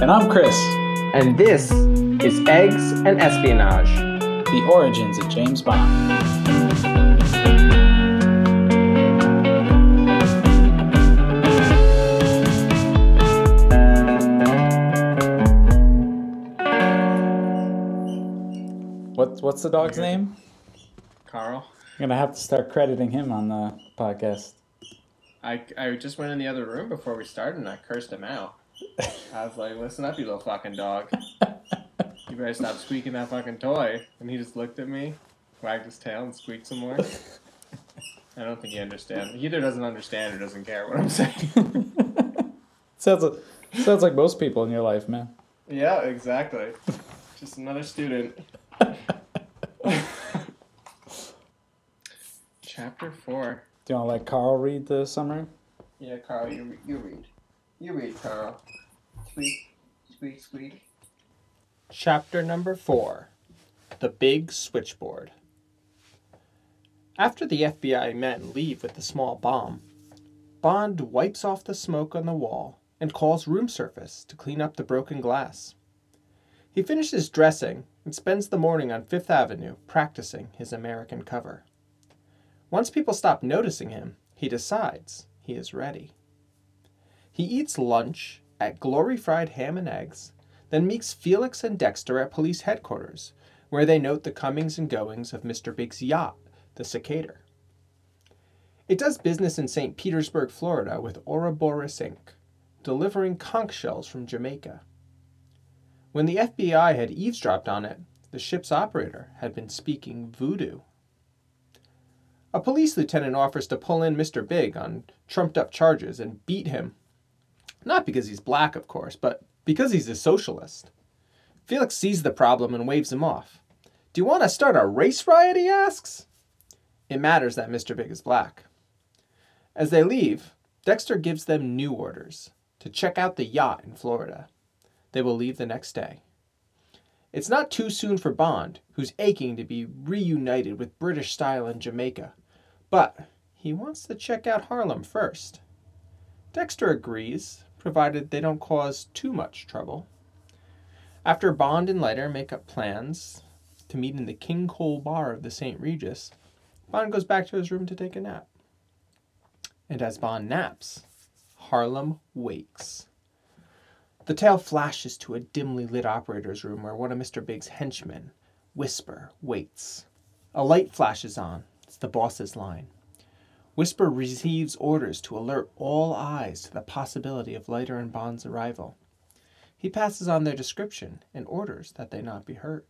And I'm Chris, And this is Eggs and Espionage. the origins of James Bond. What, what's the dog's name? Carl. I'm gonna have to start crediting him on the podcast. I, I just went in the other room before we started and I cursed him out. I was like, listen up, you little fucking dog. You better stop squeaking that fucking toy. And he just looked at me, wagged his tail, and squeaked some more. I don't think he understands. He either doesn't understand or doesn't care what I'm saying. Sounds like, sounds like most people in your life, man. yeah, exactly. Just another student. Chapter 4. Do you want to let Carl read the summary? Yeah, Carl, you, re- you read. You read, Carl. Squeak, squeak, squeak. Chapter number four The Big Switchboard. After the FBI men leave with the small bomb, Bond wipes off the smoke on the wall and calls room service to clean up the broken glass. He finishes dressing and spends the morning on Fifth Avenue practicing his American cover. Once people stop noticing him, he decides he is ready. He eats lunch at Glory Fried Ham and Eggs, then meets Felix and Dexter at police headquarters, where they note the comings and goings of Mr. Big's yacht, the Secatur. It does business in St. Petersburg, Florida with Ouroboros Inc., delivering conch shells from Jamaica. When the FBI had eavesdropped on it, the ship's operator had been speaking voodoo. A police lieutenant offers to pull in Mr. Big on trumped up charges and beat him. Not because he's black, of course, but because he's a socialist. Felix sees the problem and waves him off. Do you want to start a race riot? he asks. It matters that Mr. Big is black. As they leave, Dexter gives them new orders to check out the yacht in Florida. They will leave the next day. It's not too soon for Bond, who's aching to be reunited with British style in Jamaica, but he wants to check out Harlem first. Dexter agrees, provided they don't cause too much trouble. After Bond and Leiter make up plans to meet in the King Cole bar of the St. Regis, Bond goes back to his room to take a nap. And as Bond naps, Harlem wakes. The tale flashes to a dimly lit operator's room where one of Mr. Big's henchmen, Whisper, waits. A light flashes on. It's the boss's line. Whisper receives orders to alert all eyes to the possibility of Leiter and Bond's arrival. He passes on their description and orders that they not be hurt.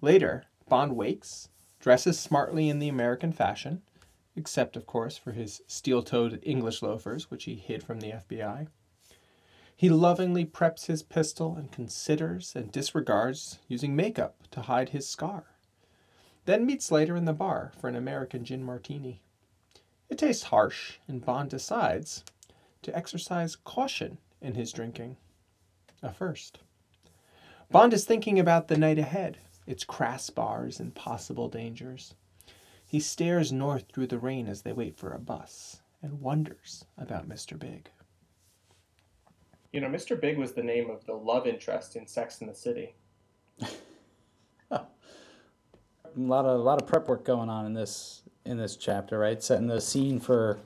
Later, Bond wakes, dresses smartly in the American fashion, except, of course, for his steel toed English loafers, which he hid from the FBI. He lovingly preps his pistol and considers and disregards using makeup to hide his scar. Then meets Leiter in the bar for an American gin martini. It tastes harsh, and Bond decides to exercise caution in his drinking. A first. Bond is thinking about the night ahead, its crass bars and possible dangers. He stares north through the rain as they wait for a bus and wonders about Mr. Big. You know, Mr. Big was the name of the love interest in Sex in the City. A lot of a lot of prep work going on in this in this chapter, right? Setting the scene for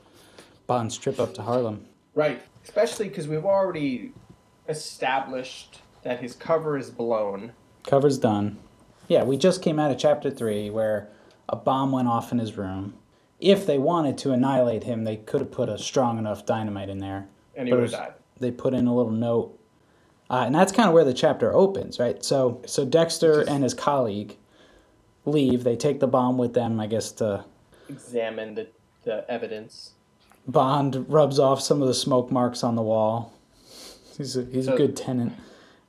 Bond's trip up to Harlem. Right. Especially because we've already established that his cover is blown. Cover's done. Yeah, we just came out of chapter three where a bomb went off in his room. If they wanted to annihilate him, they could have put a strong enough dynamite in there. And he would have died. They put in a little note, uh, and that's kind of where the chapter opens, right? So, so Dexter and his colleague leave. They take the bomb with them, I guess, to Examine the, the evidence. Bond rubs off some of the smoke marks on the wall. He's a, he's a good tenant.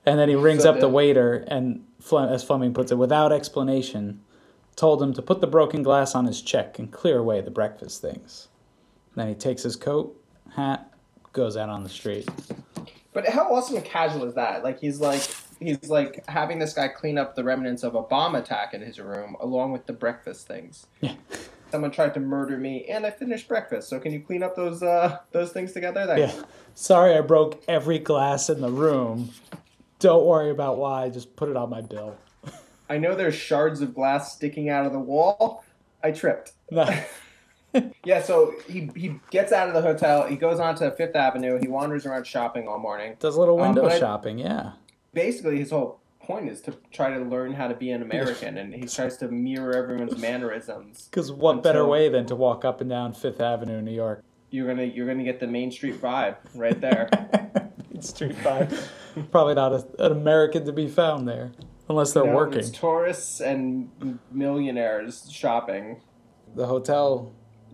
And then he rings So up the the- waiter and, Fle- as Fleming puts it, without explanation, told him to put the broken glass on his check and clear away the breakfast things. Then he takes his coat, hat, goes out on the street. But how awesome and casual is that? Like he's like he's like having this guy clean up the remnants of a bomb attack in his room along with the breakfast things. Yeah. Someone tried to murder me, and I finished breakfast. So can you clean up those uh those things together? Yeah. Sorry, I broke every glass in the room. Don't worry about why. Just put it on my bill. I know there's shards of glass sticking out of the wall. I tripped. Yeah, so he he gets out of the hotel. He goes on to Fifth Avenue. He wanders around shopping all morning. Does a little Um, window I- shopping, yeah. Basically, his whole point is to try to learn how to be an American, and he tries to mirror everyone's mannerisms. Because what better way than to walk up and down Fifth Avenue, in New York? You're gonna you're gonna get the Main Street vibe right there. Main Street vibe. Probably not a, an American to be found there, unless they're know, working. It's tourists and millionaires shopping. the hotel,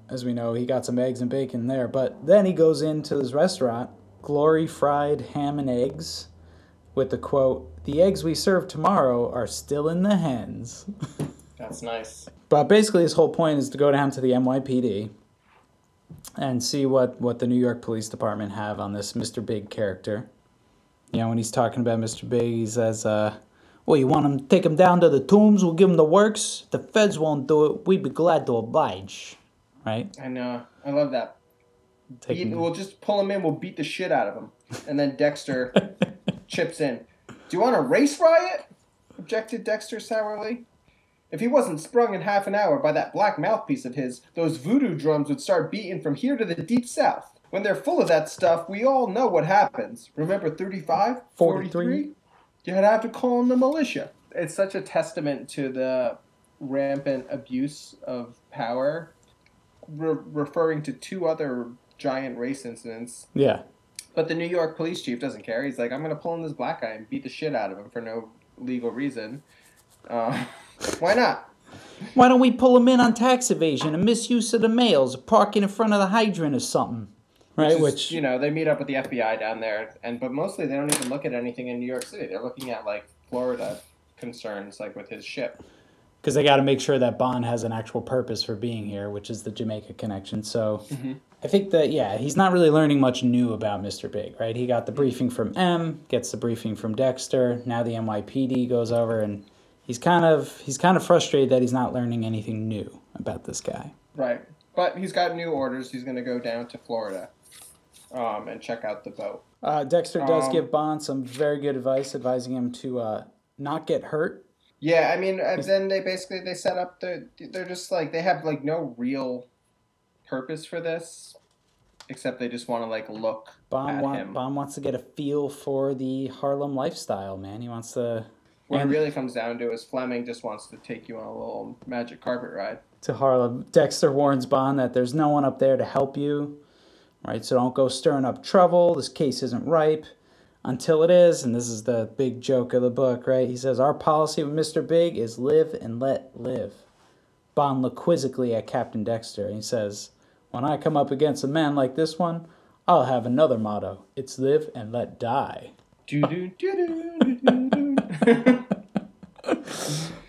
as we know, he got some eggs and bacon there. But then he goes into his restaurant, Glory Fried Ham and Eggs, with the quote, The eggs we serve tomorrow are still in the hens. That's nice. But basically, his whole point is to go down to the NYPD and see what, what the New York Police Department have on this Mr. Big character. You know, when he's talking about Mr. Big, he says, uh, well, you want him to take him down to the tombs? We'll give him the works. The feds won't do it. We'd be glad to oblige. Right? I know. I love that. Beat- we'll just pull him in. We'll beat the shit out of him, and then Dexter chips in. Do you want a race riot? Objected Dexter sourly. If he wasn't sprung in half an hour by that black mouthpiece of his, those voodoo drums would start beating from here to the deep south. When they're full of that stuff, we all know what happens. Remember 35? 43? You'd have to call in the militia. It's such a testament to the rampant abuse of power, re- referring to two other giant race incidents. Yeah. But the New York police chief doesn't care. He's like, I'm going to pull in this black guy and beat the shit out of him for no legal reason. Uh, why not? Why don't we pull him in on tax evasion a misuse of the mails, parking in front of the hydrant or something? Right? Just, Which, you know, they meet up with the FBI down there, and but mostly they don't even look at anything in New York City. They're looking at like Florida concerns, like with his ship. because they got to make sure that Bond has an actual purpose for being here, which is the Jamaica connection. So I think that yeah, he's not really learning much new about Mr. Big, right? He got the briefing from M, gets the briefing from Dexter. Now the NYPD goes over, and he's kind of he's kind of frustrated that he's not learning anything new about this guy. Right. But he's got new orders. He's going to go down to Florida um, and check out the boat. Uh, Dexter does Um, give Bond some very good advice, advising him to uh, not get hurt. Yeah, I mean, and then they basically they set up the. They're just like they have like no real purpose for this, except they just want to like look Bond, at want, him. Bond wants to get a feel for the Harlem lifestyle, man. He wants to What and- it really comes down to is Fleming just wants to take you on a little magic carpet ride. to Harlem. Dexter warns Bond that there's no one up there to help you, right? So don't go stirring up trouble. This case isn't ripe until it is, and this is the big joke of the book, right? He says, Our policy with Mr. Big is live and let live. Bond looked quizzically at Captain Dexter, and he says, When I come up against a man like this one, I'll have another motto it's live and let die.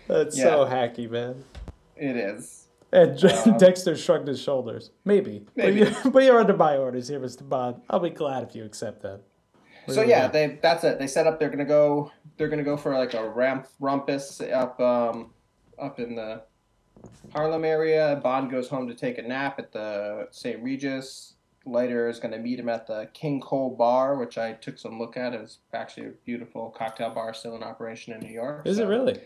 That's so hacky, man. It is. And Um, Dexter shrugged his shoulders. Maybe. Maybe. But, you're, but you're under my orders here, Mr. Bond. I'll be glad if you accept that. So yeah, they that's it. They set up. They're gonna go. They're gonna go for like a ramp rumpus up um up in the Harlem area. Bond goes home to take a nap at the St. Regis. Leiter is gonna meet him at the King Cole Bar, which I took some look at. It's actually a beautiful cocktail bar still in operation in New York. Is it really?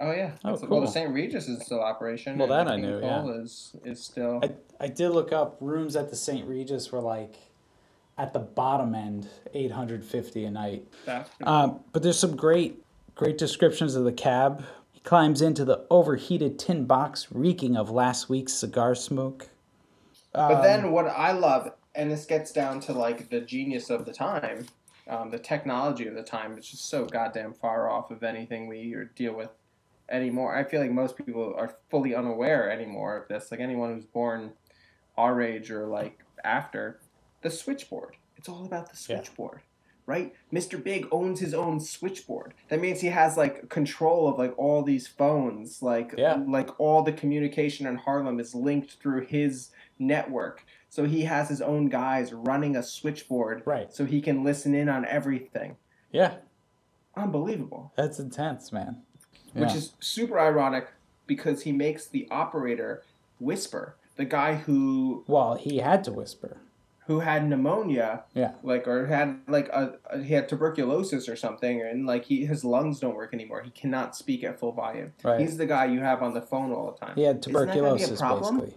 Oh yeah. Oh, It's- Well, the. St. Regis is still operation. Well, and that I King knew, Cole is is still. I, I did look up rooms at the St. Regis were like at the bottom end, 850 a night. That's Um, but there's some great, great descriptions of the cab. Climbs into the overheated tin box reeking of last week's cigar smoke. But Um, then what I love, and this gets down to like the genius of the time, um, the technology of the time, it's just so goddamn far off of anything we deal with anymore. I feel like most people are fully unaware anymore of this. Like anyone who's born our age or like after, the switchboard. It's all about the switchboard. Right? Mr. Big owns his own switchboard. That means he has like control of like all these phones. Like Yeah. like all the communication in Harlem is linked through his network. So he has his own guys running a switchboard right. so he can listen in on everything. Yeah, Unbelievable. that's intense, man. Yeah. Which is super ironic because he makes the operator whisper. The guy who Well, he had to whisper. Who had pneumonia, Yeah. like or had like a, a he had tuberculosis or something, and like he his lungs don't work anymore. He cannot speak at full volume. Right. He's the guy you have on the phone all the time. He had Isn't that be a tuberculosis, basically.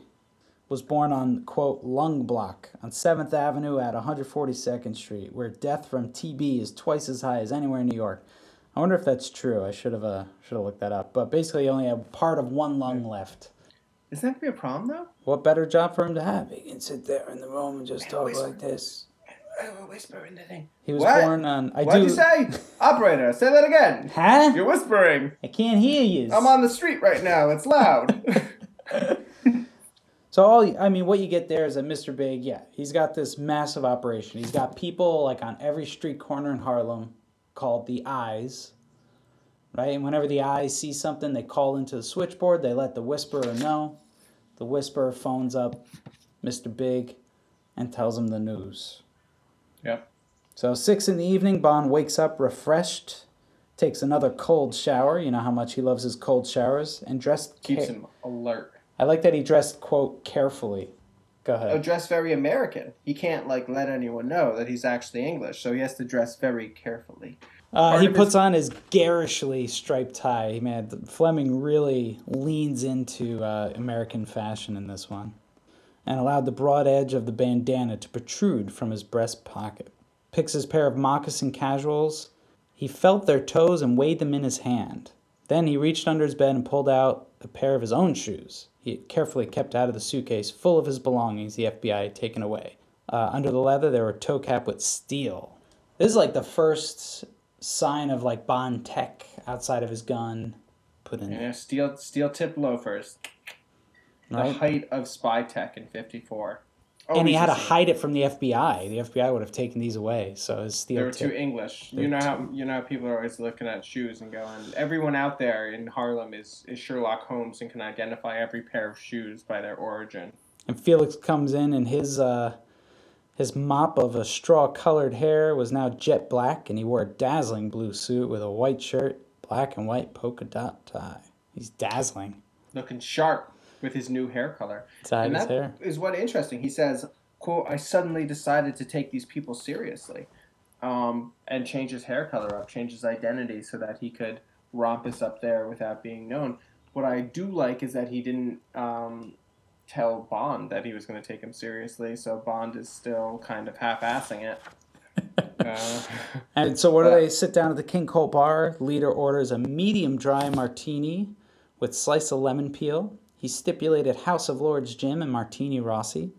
Was born on, quote, Lung Block on 7th Avenue at 142nd Street, where death from TB is twice as high as anywhere in New York. I wonder if that's true. I should have uh, should have looked that up. But basically, he only had part of one lung left. Isn't that gonna be a problem though? What better job for him to have? He can sit there in the room and just talk whisper. like this. Oh, whisper in the thing. He was What? born on. I What'd do. you say, operator? Say that again. Huh? You're whispering. I can't hear you. I'm on the street right now. It's loud. So all I mean, what you get there is that Mr. Big, yeah, he's got this massive operation. He's got people like on every street corner in Harlem called the Eyes, right? And whenever the Eyes see something, they call into the switchboard. They let the Whisperer know. The Whisperer phones up Mr. Big and tells him the news. yep. So six in the evening, Bond wakes up refreshed, takes another cold shower. You know how much he loves his cold showers, and dressed. Keeps ca- him alert. I like that he dressed quote carefully. Go ahead. Oh, dress very American. He can't like let anyone know that he's actually English, so he has to dress very carefully. Uh, he puts his- on his garishly striped tie. Man, Fleming really leans into uh, American fashion in this one, and allowed the broad edge of the bandana to protrude from his breast pocket. Picks his pair of moccasin casuals. He felt their toes and weighed them in his hand. Then he reached under his bed and pulled out a pair of his own shoes. He had carefully kept out of the suitcase full of his belongings the FBI had taken away. Uh, under the leather, there were toe cap with steel. This is like the first sign of like Bond tech outside of his gun put in Yeah, steel steel tip loafers. The height of spy tech in '54. Oh, and he had to Always hide it from the FBI. The FBI would have taken these away, so his They steel were too. English. They're You know how you know how people are always looking at shoes and going. Everyone out there in Harlem is, is Sherlock Holmes and can identify every pair of shoes by their origin. And Felix comes in, and his uh, his mop of a straw-colored hair was now jet black, and he wore a dazzling blue suit with a white shirt, black and white polka dot tie. He's dazzling. Looking sharp with his new hair color. Dyed and his that hair. is what interesting. He says, "quote I suddenly decided to take these people seriously, um, and change his hair color up, change his identity so that he could romp us up there without being known." What I do like is that he didn't um, tell Bond that he was going to take him seriously, so Bond is still kind of half-assing it. Uh, And so, what do they sit down at the King Cole bar? Leader orders a medium dry martini with slice of lemon peel. He stipulated House of Lords gin and Martini Rossi.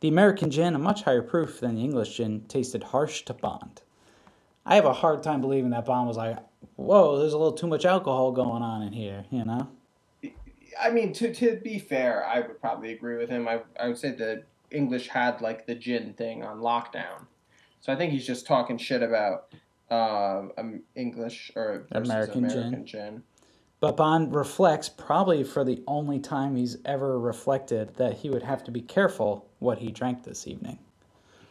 The American gin, a much higher proof than the English gin, tasted harsh to Bond. I have a hard time believing that Bond was like, "Whoa, there's a little too much alcohol going on in here," you know. I mean, to to be fair, I would probably agree with him. I I would say the English had like the gin thing on lockdown, so I think he's just talking shit about um, um English or American American, gin. gin. But Bond reflects, probably for the only time he's ever reflected, that he would have to be careful what he drank this evening.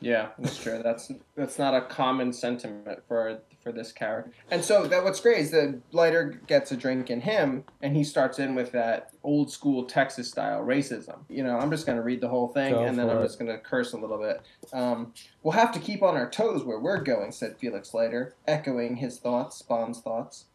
Yeah, that's true. That's that's not a common sentiment for for this character. And so that what's great is that Leiter gets a drink in him, and he starts in with that old school Texas style racism. You know, I'm just gonna read the whole thing, Go and then I'm it. just gonna curse a little bit. Um, we'll have to keep on our toes where we're going," said Felix Leiter, echoing his thoughts, Bond's thoughts.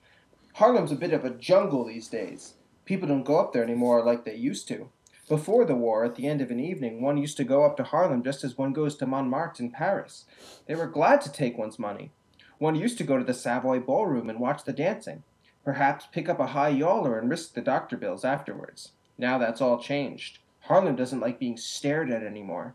Harlem's a bit of a jungle these days. People don't go up there anymore like they used to. Before the war, at the end of an evening, one used to go up to Harlem just as one goes to Montmartre in Paris. They were glad to take one's money. One used to go to the Savoy Ballroom and watch the dancing. Perhaps pick up a high yaller and risk the doctor bills afterwards. Now that's all changed. Harlem doesn't like being stared at anymore.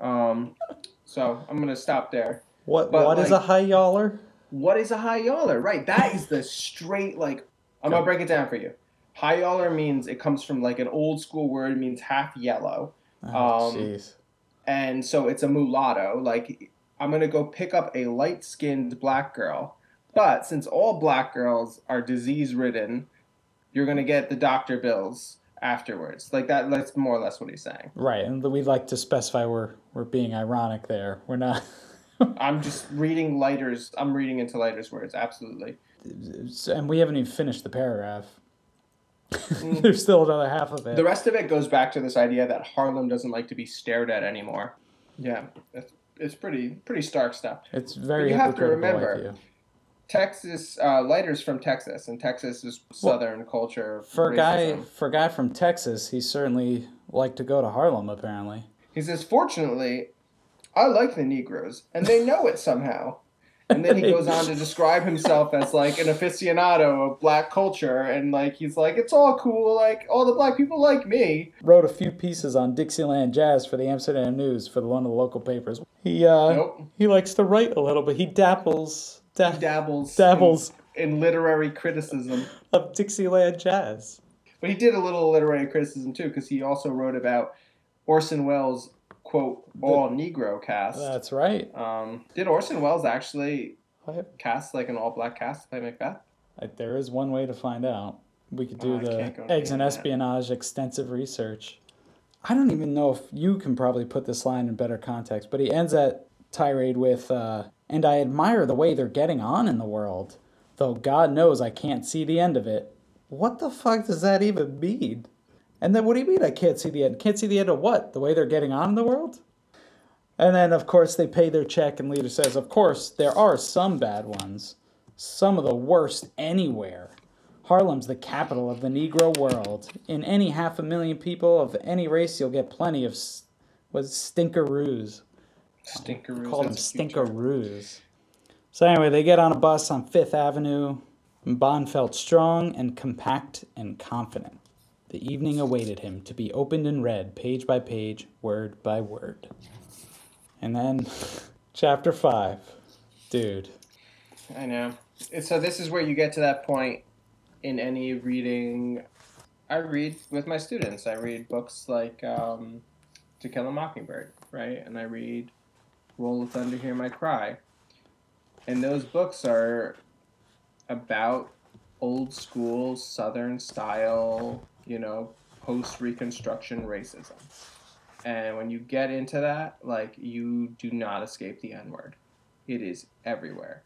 Um, so I'm gonna stop there. What what is like- a high yaller? What is a high yaller? Right, that is the straight like. I'm gonna break it down for you. High yaller means it comes from like an old school word. It means half yellow, Oh, Um, jeez. and so it's a mulatto. Like I'm gonna go pick up a light skinned black girl, but since all black girls are disease ridden, you're gonna get the doctor bills afterwards. Like that. That's more or less what he's saying. Right, and we'd like to specify we're we're being ironic there. We're not. I'm just reading Leiter's, I'm reading into Leiter's words. Absolutely. and we haven't even finished the paragraph. Mm. There's still another half of it. The rest of it goes back to this idea that Harlem doesn't like to be stared at anymore. Yeah, it's, it's pretty pretty stark stuff. it's very you have to remember. Texas, uh, Leiter's from Texas, and Texas is Southern culture. For a guy, for a guy from Texas, he certainly liked to go to Harlem. Apparently, He says, "Fortunately, I like the Negroes, and they know it somehow." And then he goes on to describe himself as like an aficionado of black culture, and like he's like, "It's all cool. Like all the black people like me." wrote a few pieces on Dixieland jazz for the Amsterdam News for the one of the local papers. He uh, Nope. he likes to write a little bit. He dabbles, da- He dabbles, dabbles in, in literary criticism. of Dixieland jazz. But he did a little literary criticism too, because he also wrote about Orson Welles' quote all Negro cast. That's right. Um, did Orson Welles actually I- cast like an all black cast to play Macbeth? I- there is one way to find out. We could do Oh, the can't go to the eggs and espionage extensive research. I don't even know if you can probably put this line in better context, but he ends that tirade with, uh, and I admire the way they're getting on in the world, though God knows I can't see the end of it. What the fuck does that even mean? And then what do you mean I can't see the end? Can't see the end of what? The way they're getting on in the world? And then, of course, they pay their check, and Leader says, Of course, there are some bad ones, some of the worst anywhere. Harlem's the capital of the Negro world. In any half a million people of any race, you'll get plenty of was stinkeroos. Stinkeroos. Call them that's a cute term. stinkeroos. So anyway, they get on a bus on Fifth Avenue. and Bond felt strong and compact and confident. The evening awaited him to be opened and read, page by page, word by word. And then, chapter five, dude. I know. So this is where you get to that point in any reading. I read with my students. I read books like um, To Kill a Mockingbird, right? And I read Roll of Thunder, Hear My Cry. And those books are about old school Southern style, you know, post Reconstruction racism. And when you get into that, like, you do not escape the N word. It is everywhere.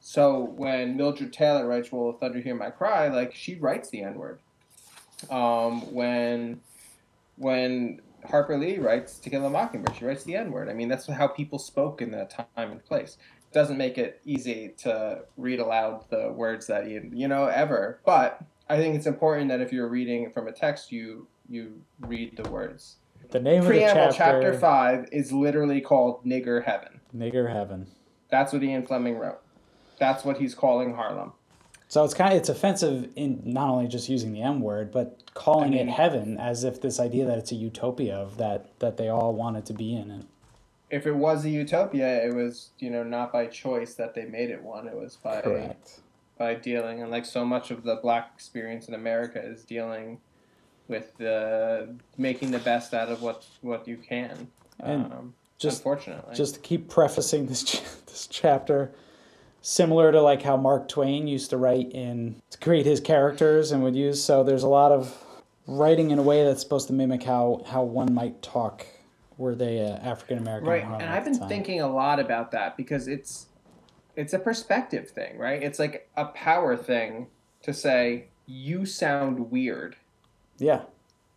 So when Mildred Taylor writes "Roll of Thunder, Hear My Cry," like she writes the N word. Um, when when Harper Lee writes "To Kill a Mockingbird," she writes the N word. I mean, that's how people spoke in that time and place. Doesn't make it easy to read aloud the words that you you know ever, but I think it's important that if you're reading from a text, you you read the words. The name Preamble, of the chapter, chapter five is literally called "Nigger Heaven." Nigger Heaven. That's what Ian Fleming wrote. That's what he's calling Harlem. So it's kind of it's offensive in not only just using the M word, but calling I it heaven as if this idea that it's a utopia of that that they all wanted to be in it. If it was a utopia, it was you know not by choice that they made it one. It was by Correct. By dealing, and like so much of the black experience in America is dealing with the making the best out of what what you can. And um, just- unfortunately, Just to keep prefacing this ch- this chapter, similar to like how Mark Twain used to write in to create his characters and would use. So there's a lot of writing in a way that's supposed to mimic how how one might talk were they uh, African American. right and i've been thinking a lot about that because it's it's a perspective thing right it's like a power thing to say you sound weird Yeah,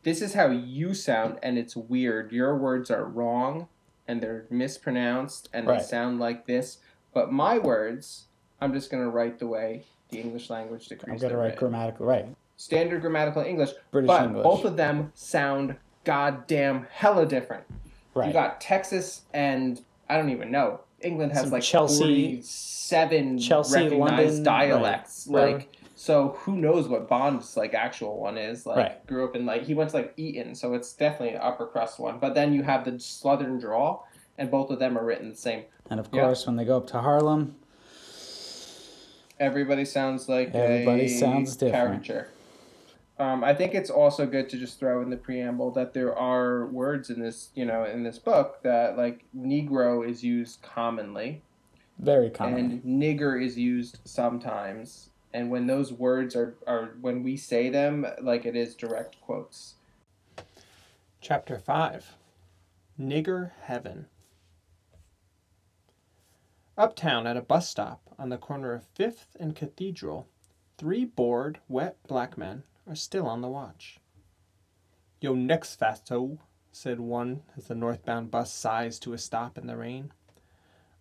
this is how you sound and it's weird your words are wrong and they're mispronounced and Right. they sound like this but my words i'm just going to write the way the english language I'm gonna write written. grammatical right. standard grammatical english British but English. both of them sound goddamn hella different Right. you got Texas and I don't even know. England has Some like Chelsea- 47 Chelsea, recognized London, dialects. right. Like so who knows what Bond's like actual one is. Like Right. grew up in like he went to like Eton, so it's definitely an upper crust one. But then you have the southern draw and both of them are written the same. and of Yeah. course, when they go up to Harlem, Everybody sounds like Everybody sounds different. caricature. Um, I think it's also good to just throw in the preamble that there are words in this, you know, in this book that like Negro is used commonly, very common. and nigger is used sometimes. And when those words are, are when we say them, like it is direct quotes. Chapter 5 Nigger Heaven. Uptown at a bus stop on the corner of 5th and Cathedral, three bored, wet black men are still on the watch. Yo, next Fatso, said one as the northbound bus sighs to a stop in the rain.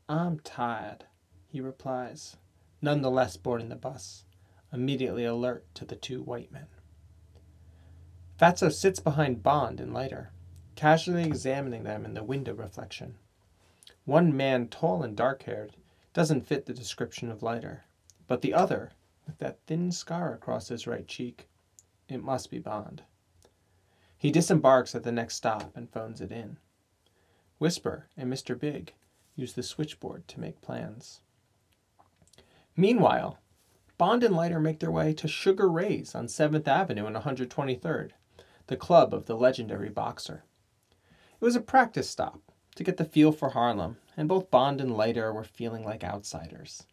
I'm tired, he replies, nonetheless boarding the bus, immediately alert to the two white men. Fatso sits behind Bond and Leiter, casually examining them in the window reflection. One man, tall and dark haired, doesn't fit the description of Leiter, but the other, with that thin scar across his right cheek, it must be Bond. He disembarks at the next stop and phones it in. Whisper and Mr. Big use the switchboard to make plans. Meanwhile, Bond and Leiter make their way to Sugar Ray's on 7th Avenue and 123rd, the club of the legendary boxer. It was a practice stop to get the feel for Harlem, and both Bond and Leiter were feeling like outsiders.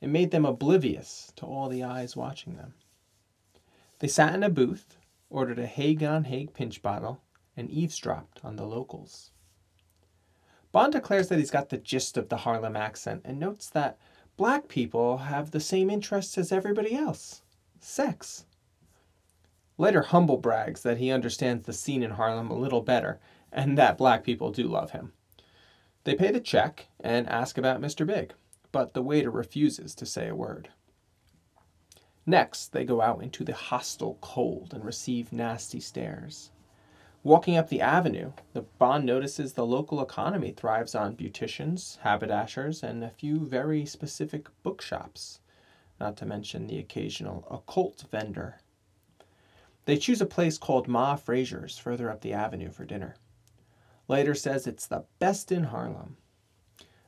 It made them oblivious to all the eyes watching them. They sat in a booth, ordered a Haig on Haig pinch bottle, and eavesdropped on the locals. Bond declares that he's got the gist of the Harlem accent and notes that black people have the same interests as everybody else sex. Later, humble brags that he understands the scene in Harlem a little better and that black people do love him. They pay the check and ask about Mr. Big, but the waiter refuses to say a word. Next, they go out into the hostile cold and receive nasty stares. Walking up the avenue, the Bond notices the local economy thrives on beauticians, haberdashers, and a few very specific bookshops, not to mention the occasional occult vendor. They choose a place called Ma Frazier's further up the avenue for dinner. Leiter says it's the best in Harlem.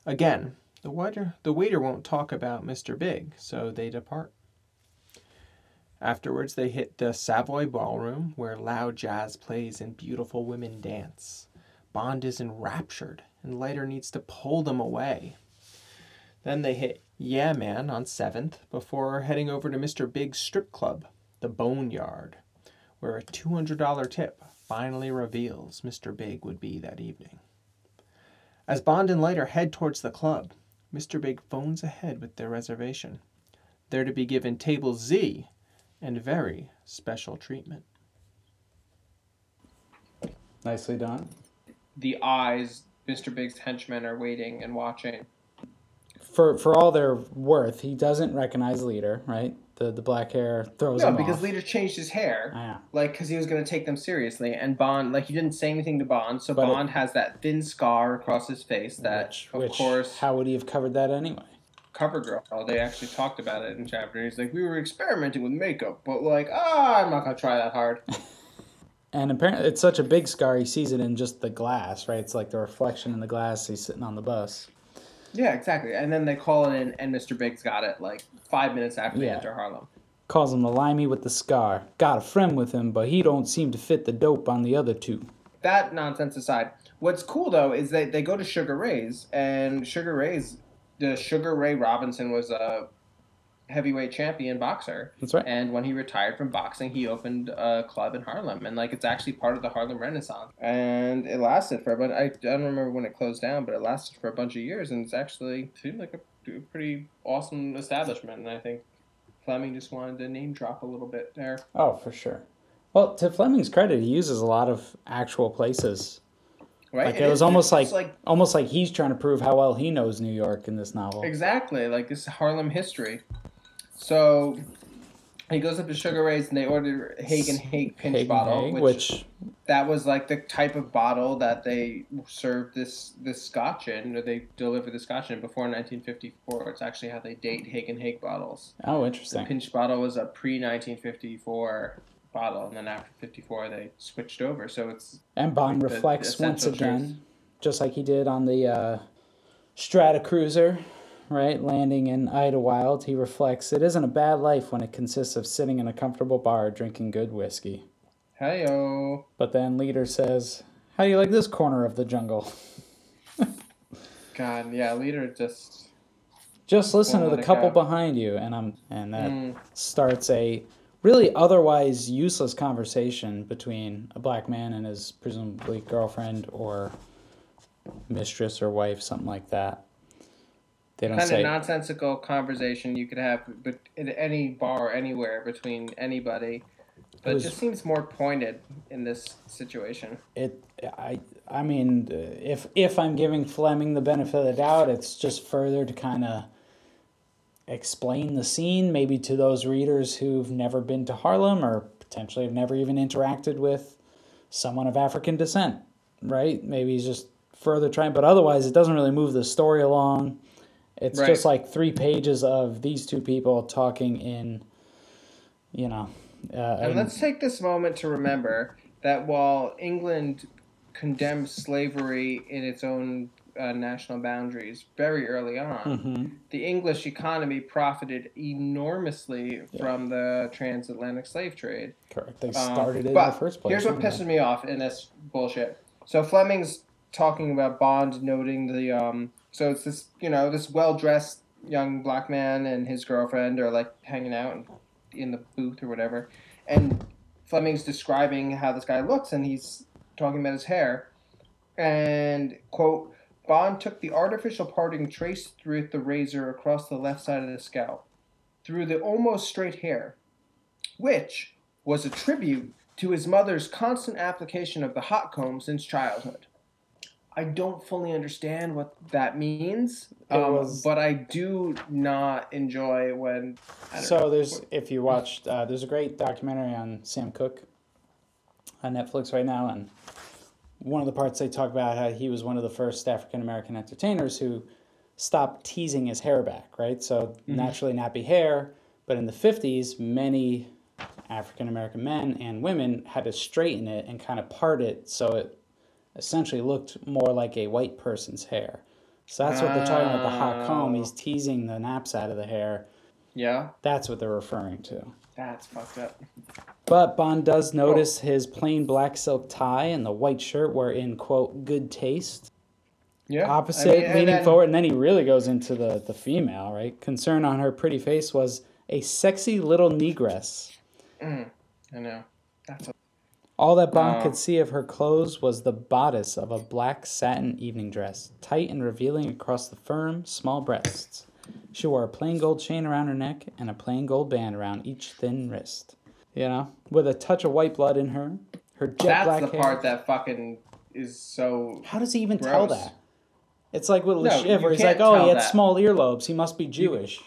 Again, the waiter, the waiter won't talk about Mr. Big, so they depart. Afterwards, they hit the Savoy Ballroom, where loud jazz plays and beautiful women dance. Bond is enraptured, and Leiter needs to pull them away. Then they hit Yeah Man on 7th before heading over to Mr. Big's strip club, the Boneyard, where a $200 tip finally reveals Mr. Big would be that evening. As Bond and Leiter head towards the club, Mr. Big phones ahead with their reservation. They're to be given table Z and very special treatment. Nicely done. The eyes, Mr. Big's henchmen are waiting and watching. For for all their worth, he doesn't recognize Leader, right? The the black hair throws No, him because off. Leader changed his hair. Yeah. like because he was going to take them seriously and bond like he didn't say anything to bond so But it- bond has that thin scar across his face that which, of which, course how would he have covered that anyway? Cover girl oh, they actually talked about it in chapter he's like we were experimenting with makeup but like ah i'm not going to try that hard And apparently, it's such a big scar. He sees it in just the glass, right? It's like the reflection in the glass. He's sitting on the bus. yeah exactly and then they call it in and mr big's got it like five minutes after they enter harlem Calls him the limey with the scar. Got a friend with him, but he don't seem to fit the dope on the other two. that nonsense aside what's cool though is that they go to sugar ray's and sugar ray's the sugar ray robinson was a heavyweight champion boxer That's right. And when he retired from boxing, he opened a club in Harlem, and like it's actually part of the Harlem Renaissance. And it lasted for, but I, I don't remember when it closed down, but it lasted for a bunch of years, and it's actually seemed like a, a pretty awesome establishment. And I think Fleming just wanted to name drop a little bit there. Oh, for sure. Well, to Fleming's credit, he uses a lot of actual places. Right? Like And it was almost like, like almost like he's trying to prove how well he knows New York in this novel. exactly like this is Harlem history. So he goes up to Sugar Ray's, and they order Hagen Haig pinch Hagen bottle, Haig, which which that was like the type of bottle that they served this this scotch in, or they delivered the scotch in before 1954. It's actually how they date Hagen Haig bottles. oh, interesting. The pinch bottle was a pre 1954 bottle, and then after 54 they switched over. So it's And Bond like the reflects once again, truth. just like he did on the uh, Stratocruiser, right? Landing in Idlewild, he reflects it isn't a bad life when it consists of sitting in a comfortable bar drinking good whiskey. heyo. But then Leader says, How do you like this corner of the jungle? God, yeah, leader just Just listen to the couple behind you, and I'm and that Mm. starts a really otherwise useless conversation between a black man and his presumably girlfriend or mistress or wife, something like that. They don't kind say of nonsensical conversation you could have but at any bar anywhere between anybody but was- it just seems more pointed in this situation. it i i mean if if i'm giving fleming the benefit of the doubt it's just further to kind of explain the scene maybe to those readers who've never been to harlem or potentially have never even interacted with someone of african descent right maybe he's just further trying but otherwise it doesn't really move the story along it's Right. just like three pages of these two people talking in you know uh, And let's take this moment to remember that while England condemned slavery in its own uh, national boundaries very early on, Mhm. the English economy profited enormously from the transatlantic slave trade. correct they Um, started it in the first place Here's what pisses me off in this bullshit. So Fleming's talking about Bond noting the um. So it's this you know this well dressed young black man and his girlfriend are like hanging out in the booth or whatever, and Fleming's describing how this guy looks and he's talking about his hair, and quote. Bond took the artificial parting traced through the razor across the left side of the scalp, through the almost straight hair, which was a tribute to his mother's constant application of the hot comb since childhood. I don't fully understand what that means, um, was- but I do not enjoy when. So know. there's if you watched uh, there's a great documentary on Sam Cooke on Netflix right now, and one of the parts they talk about how he was one of the first African American entertainers who stopped teasing his hair back, right? So mm-hmm. naturally nappy hair, but in the '50s, many African American men and women had to straighten it and kind of part it so it essentially looked more like a white person's hair. So that's what they're talking about the hot comb. Oh. He's teasing the naps out of the hair. yeah, That's what they're referring to. That's fucked up. But Bond does notice his plain black silk tie and the white shirt were in quote good taste. Yeah, Opposite, I mean, leaning then- forward, and then he really goes into the the female right. Concern on her pretty face was a sexy little negress. Mm, I know. That's a, All that Bond Oh. could see of her clothes was the bodice of a black satin evening dress, tight and revealing across the firm, small breasts. She wore a plain gold chain around her neck and a plain gold band around each thin wrist. You know, with a touch of white blood in her. Her jet that's black the hair. part that fucking is so. How does he even tell that? It's like with No, where he's like, "Oh, he had that. small earlobes. He must be Jewish."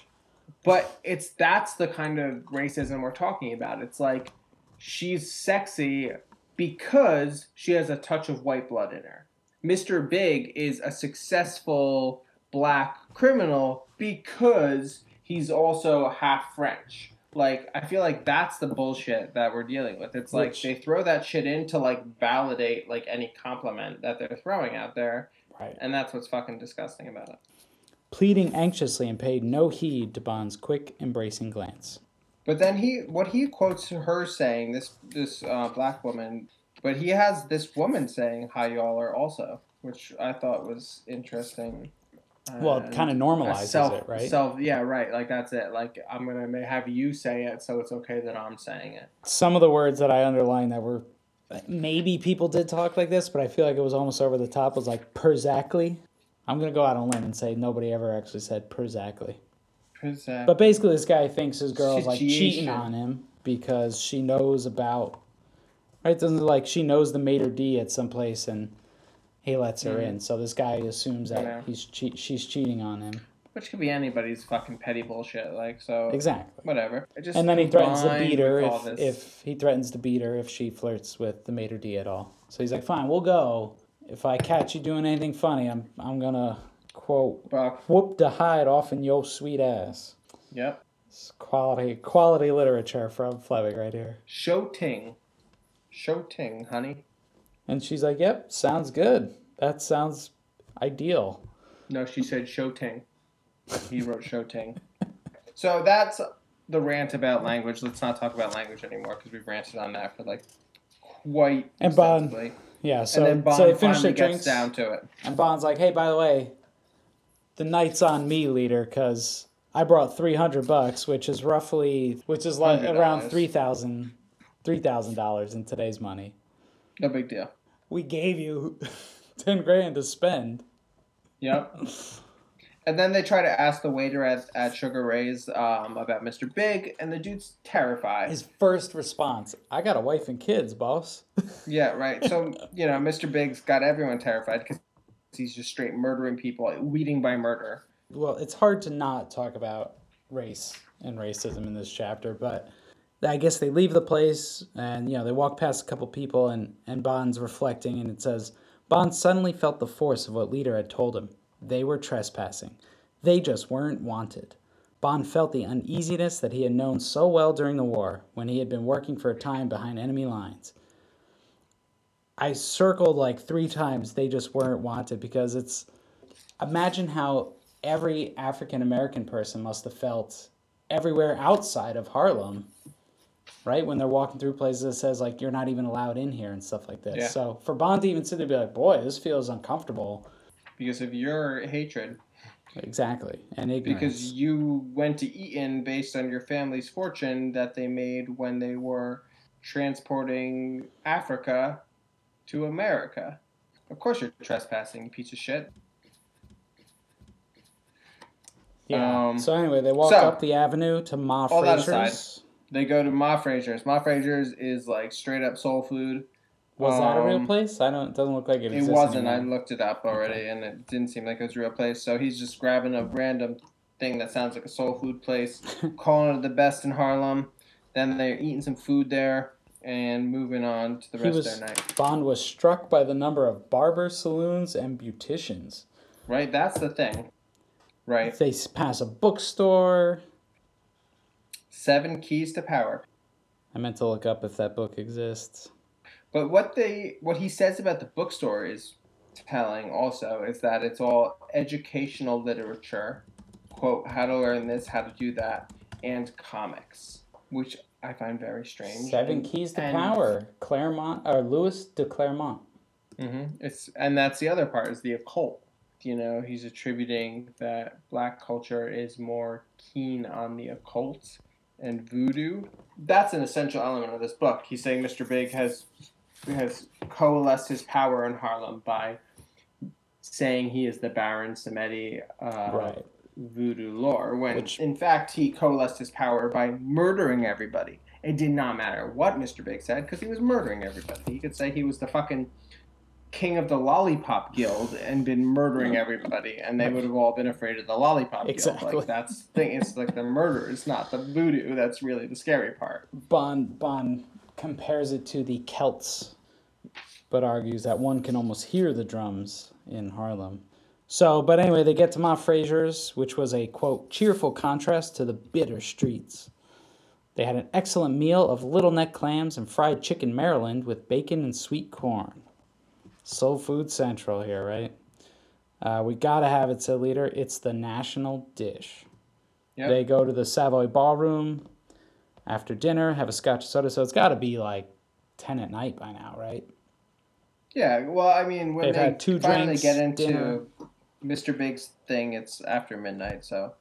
But it's that's the kind of racism we're talking about. It's like she's sexy because she has a touch of white blood in her. Mr. Big is a successful black criminal because he's also half French. Like I feel like that's the bullshit that we're dealing with. It's like Which- they throw that shit in to like validate like any compliment that they're throwing out there, Right. and that's what's fucking disgusting about it. Pleading anxiously and paid no heed to Bond's quick, embracing glance. But then he, what he quotes her saying, this this uh, black woman, but he has this woman saying "Hi, y'all" are also, which I thought was interesting. Well, uh, it kind of normalizes self, it, right? Self, yeah, right. Like that's it. Like I'm gonna have you say it, so it's okay that I'm saying it. Some of the words that I underlined that were maybe people did talk like this, but I feel like it was almost over the top. Was like Perzactly. I'm gonna go out on a limb and say nobody ever actually said Perzactly. Present. But basically, this guy thinks his girl's like cheating on him because she knows about. Right? Doesn't like she knows the maitre d at some place and he lets her in. Mm. So this guy assumes that. Yeah. he's che- she's cheating on him. which could be anybody's fucking petty bullshit. Like so, Exactly. whatever. It just And then he threatens to combined beat her with all if, this- if he threatens to beat her if she flirts with the maitre d at all. So he's like, "Fine, we'll go. If I catch you doing anything funny, I'm I'm gonna quote whoop the hide off in your sweet ass." Yep. It's quality quality literature from Fleming right here. Show Ting. Show Ting, honey. And she's like, "Yep, sounds good. That sounds ideal." No, she said Show Ting. He wrote Show Ting. So that's the rant about language. Let's not talk about language anymore because we've ranted on that for like quite And Bond. Yeah, so and Bond so they finish finally their gets drinks, down to it. and Bond's like, "Hey, by the way, the night's on me, leader, because I brought three hundred bucks, which is roughly, which is like around $100. three thousand, three thousand dollars in today's money. No big deal. We gave you ten grand to spend. Yep. And then they try to ask the waiter at, at Sugar Ray's um, about Mr. Big, and the dude's terrified. His first response: "I got a wife and kids, boss." Yeah, right. So, you know, Mr. Big's got everyone terrified because he's just straight murdering people, leading by murder. well, it's hard to not talk about race and racism in this chapter, but I guess they leave the place and you know they walk past a couple people and and Bond's reflecting and it says Bond suddenly felt the force of what Leiter had told him. They were trespassing. They just weren't wanted. Bond felt the uneasiness that he had known so well during the war when he had been working for a time behind enemy lines. I circled like three times they just weren't wanted because it's imagine how every African American person must have felt everywhere outside of Harlem, right? When they're walking through places that says like you're not even allowed in here and stuff like this. Yeah. So for Bond to even sit there and be like, boy, this feels uncomfortable. Because of your hatred. Exactly. And ignorance. Because you went to Eton based on your family's fortune that they made when they were transporting Africa to America. Of course you're trespassing, you piece of shit. yeah. um, so anyway, they walk so- up the avenue to Ma Frazier's. They go to Ma Frazier's. Ma Frazier's is like straight up soul food. Was that a real Um, place? I don't. It doesn't look like it. It wasn't. I looked it up already, and it didn't seem like it was a real place. So he's just grabbing a random thing that sounds like a soul food place, calling it the best in Harlem. Then they're eating some food there and moving on to the rest was- of their night. Bond was struck by the number of barber saloons and beauticians. Right. That's the thing. Right. They pass a bookstore. Seven keys to power. I meant to look up if that book exists. But what they what he says about the bookstore is telling also is that it's all educational literature, quote, how to learn this, how to do that, and comics, which I find very strange. Seven And- Keys to and- Power. Claremont or Lewis de Claremont. hmm It's and that's the other part is the occult. You know, he's attributing that black culture is more keen on the occult and voodoo. That's an essential element of this book. He's saying Mr. Big has has coalesced his power in Harlem by saying he is the Baron Samedi uh, right. voodoo lore, when Which- in fact he coalesced his power by murdering everybody. It did not matter what Mr. Big said because he was murdering everybody. He could say he was the fucking king of the lollipop guild and been murdering everybody, and they would have all been afraid of the lollipop Exactly. guild. Like that's the thing. It's like the murder. It's not the voodoo. That's really the scary part. Bond Bond compares it to the Celts, but argues that one can almost hear the drums in Harlem. So, but anyway, they get to Ma Frazier's, which was a quote cheerful contrast to the bitter streets. They had an excellent meal of little neck clams and fried chicken Maryland with bacon and sweet corn. Soul Food Central here, right? Uh, we gotta have it, said Leiter. It's the national dish. Yep. They go to the Savoy Ballroom after dinner, have a scotch soda. So it's got to be like 10 at night by now, right? Yeah. Well, I mean, when They've they two finally drinks, get into dinner. Mr. Big's thing, it's after midnight. So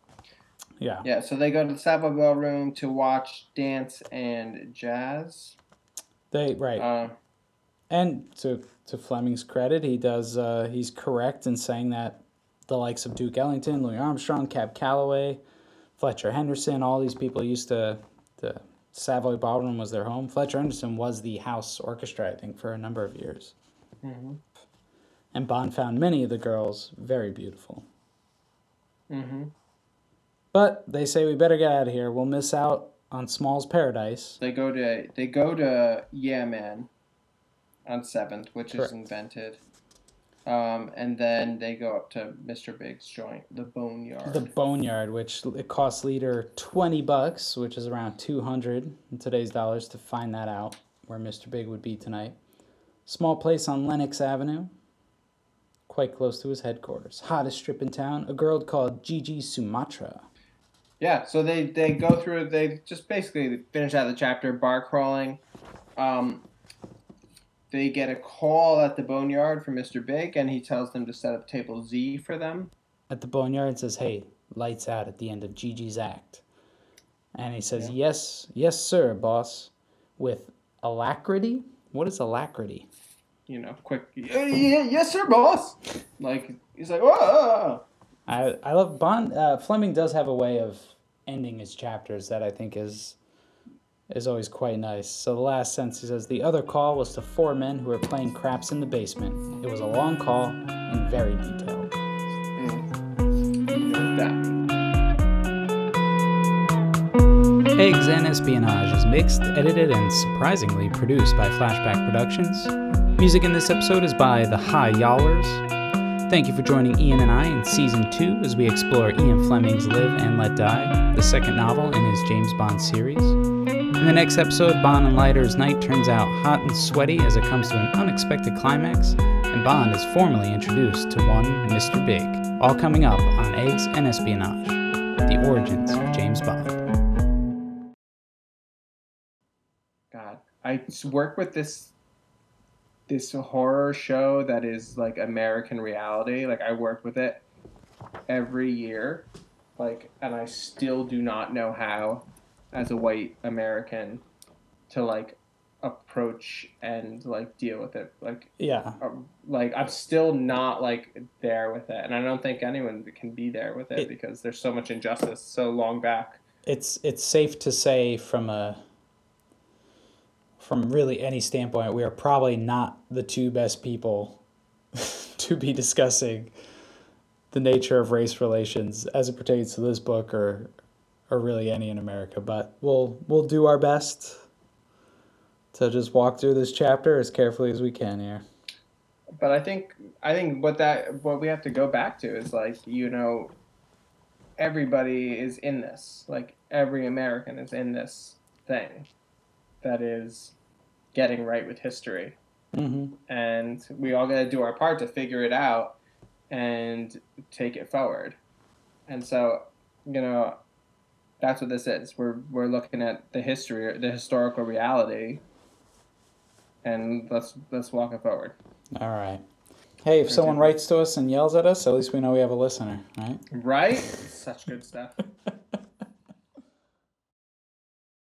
Yeah. yeah. So they go to the Savoy Ballroom to watch dance and jazz. They right. Uh, and to to Fleming's credit, he does uh, he's correct in saying that the likes of Duke Ellington, Louis Armstrong, Cab Calloway, Fletcher Henderson, all these people used to the Savoy Ballroom was their home. Fletcher Henderson was the house orchestra, I think, for a number of years. mhm. And Bond found many of the girls very beautiful. Mhm. But they say we better get out of here. We'll miss out on Small's Paradise. They go to they go to Yeah Man on Seventh, which Correct. is invented. Um, and then they go up to Mr. Big's joint, the Boneyard. The Boneyard, which it costs Leiter 20 bucks, which is around 200 in today's dollars to find that out, where Mr. Big would be tonight. Small place on Lenox Avenue, quite close to his headquarters. Hottest strip in town, a girl called Gigi Sumatra. Yeah, so they they go through. They just basically finish out the chapter bar crawling. Um, they get a call at the boneyard from Mr. Big, and he tells them to set up table Z for them. At the Boneyard says, hey, lights out at the end of Gigi's act. And he says, yes, yes, sir, boss, with alacrity. What is alacrity? You know, quick. Yeah, yeah, yes, sir, boss. Like he's like, whoa. I I love Bond. Uh, Fleming does have a way of ending his chapters that I think is is always quite nice. So the last sentence says, "The other call was to four men who were playing craps in the basement. It was a long call and very detailed." Eggs and Espionage is mixed, edited, and surprisingly produced by Flashback Productions. Music in this episode is by the High Yallers. Thank you for joining Ian and I in season two as we explore Ian Fleming's Live and Let Die, the second novel in his James Bond series. In the next episode, Bond and Leiter's night turns out hot and sweaty as it comes to an unexpected climax, and Bond is formally introduced to one Mr. Big. All coming up on Eggs and Espionage, the origins of James Bond. God, I work with this this horror show that is like American reality. Like I work with it every year, like, and I still do not know how, as a white American, to like approach and like deal with it. Like, Yeah, um, like I'm still not like there with it, and I don't think anyone can be there with it, It- because there's so much injustice so long back. it's it's safe to say from a from really any standpoint we are probably not the two best people to be discussing the nature of race relations as it pertains to this book or or really any in America but we'll we'll do our best to just walk through this chapter as carefully as we can here. But I think I think what that what we have to go back to is like you know everybody is in this. Like every American is in this thing that is getting right with history. Mm-hmm. and we all got to do our part to figure it out and take it forward. And so you know that's what this is. We're we're looking at the history the historical reality. And let's let's walk it forward. All right. Hey if someone writes to us and yells at us at least we know we have a listener right? Right? Such good stuff.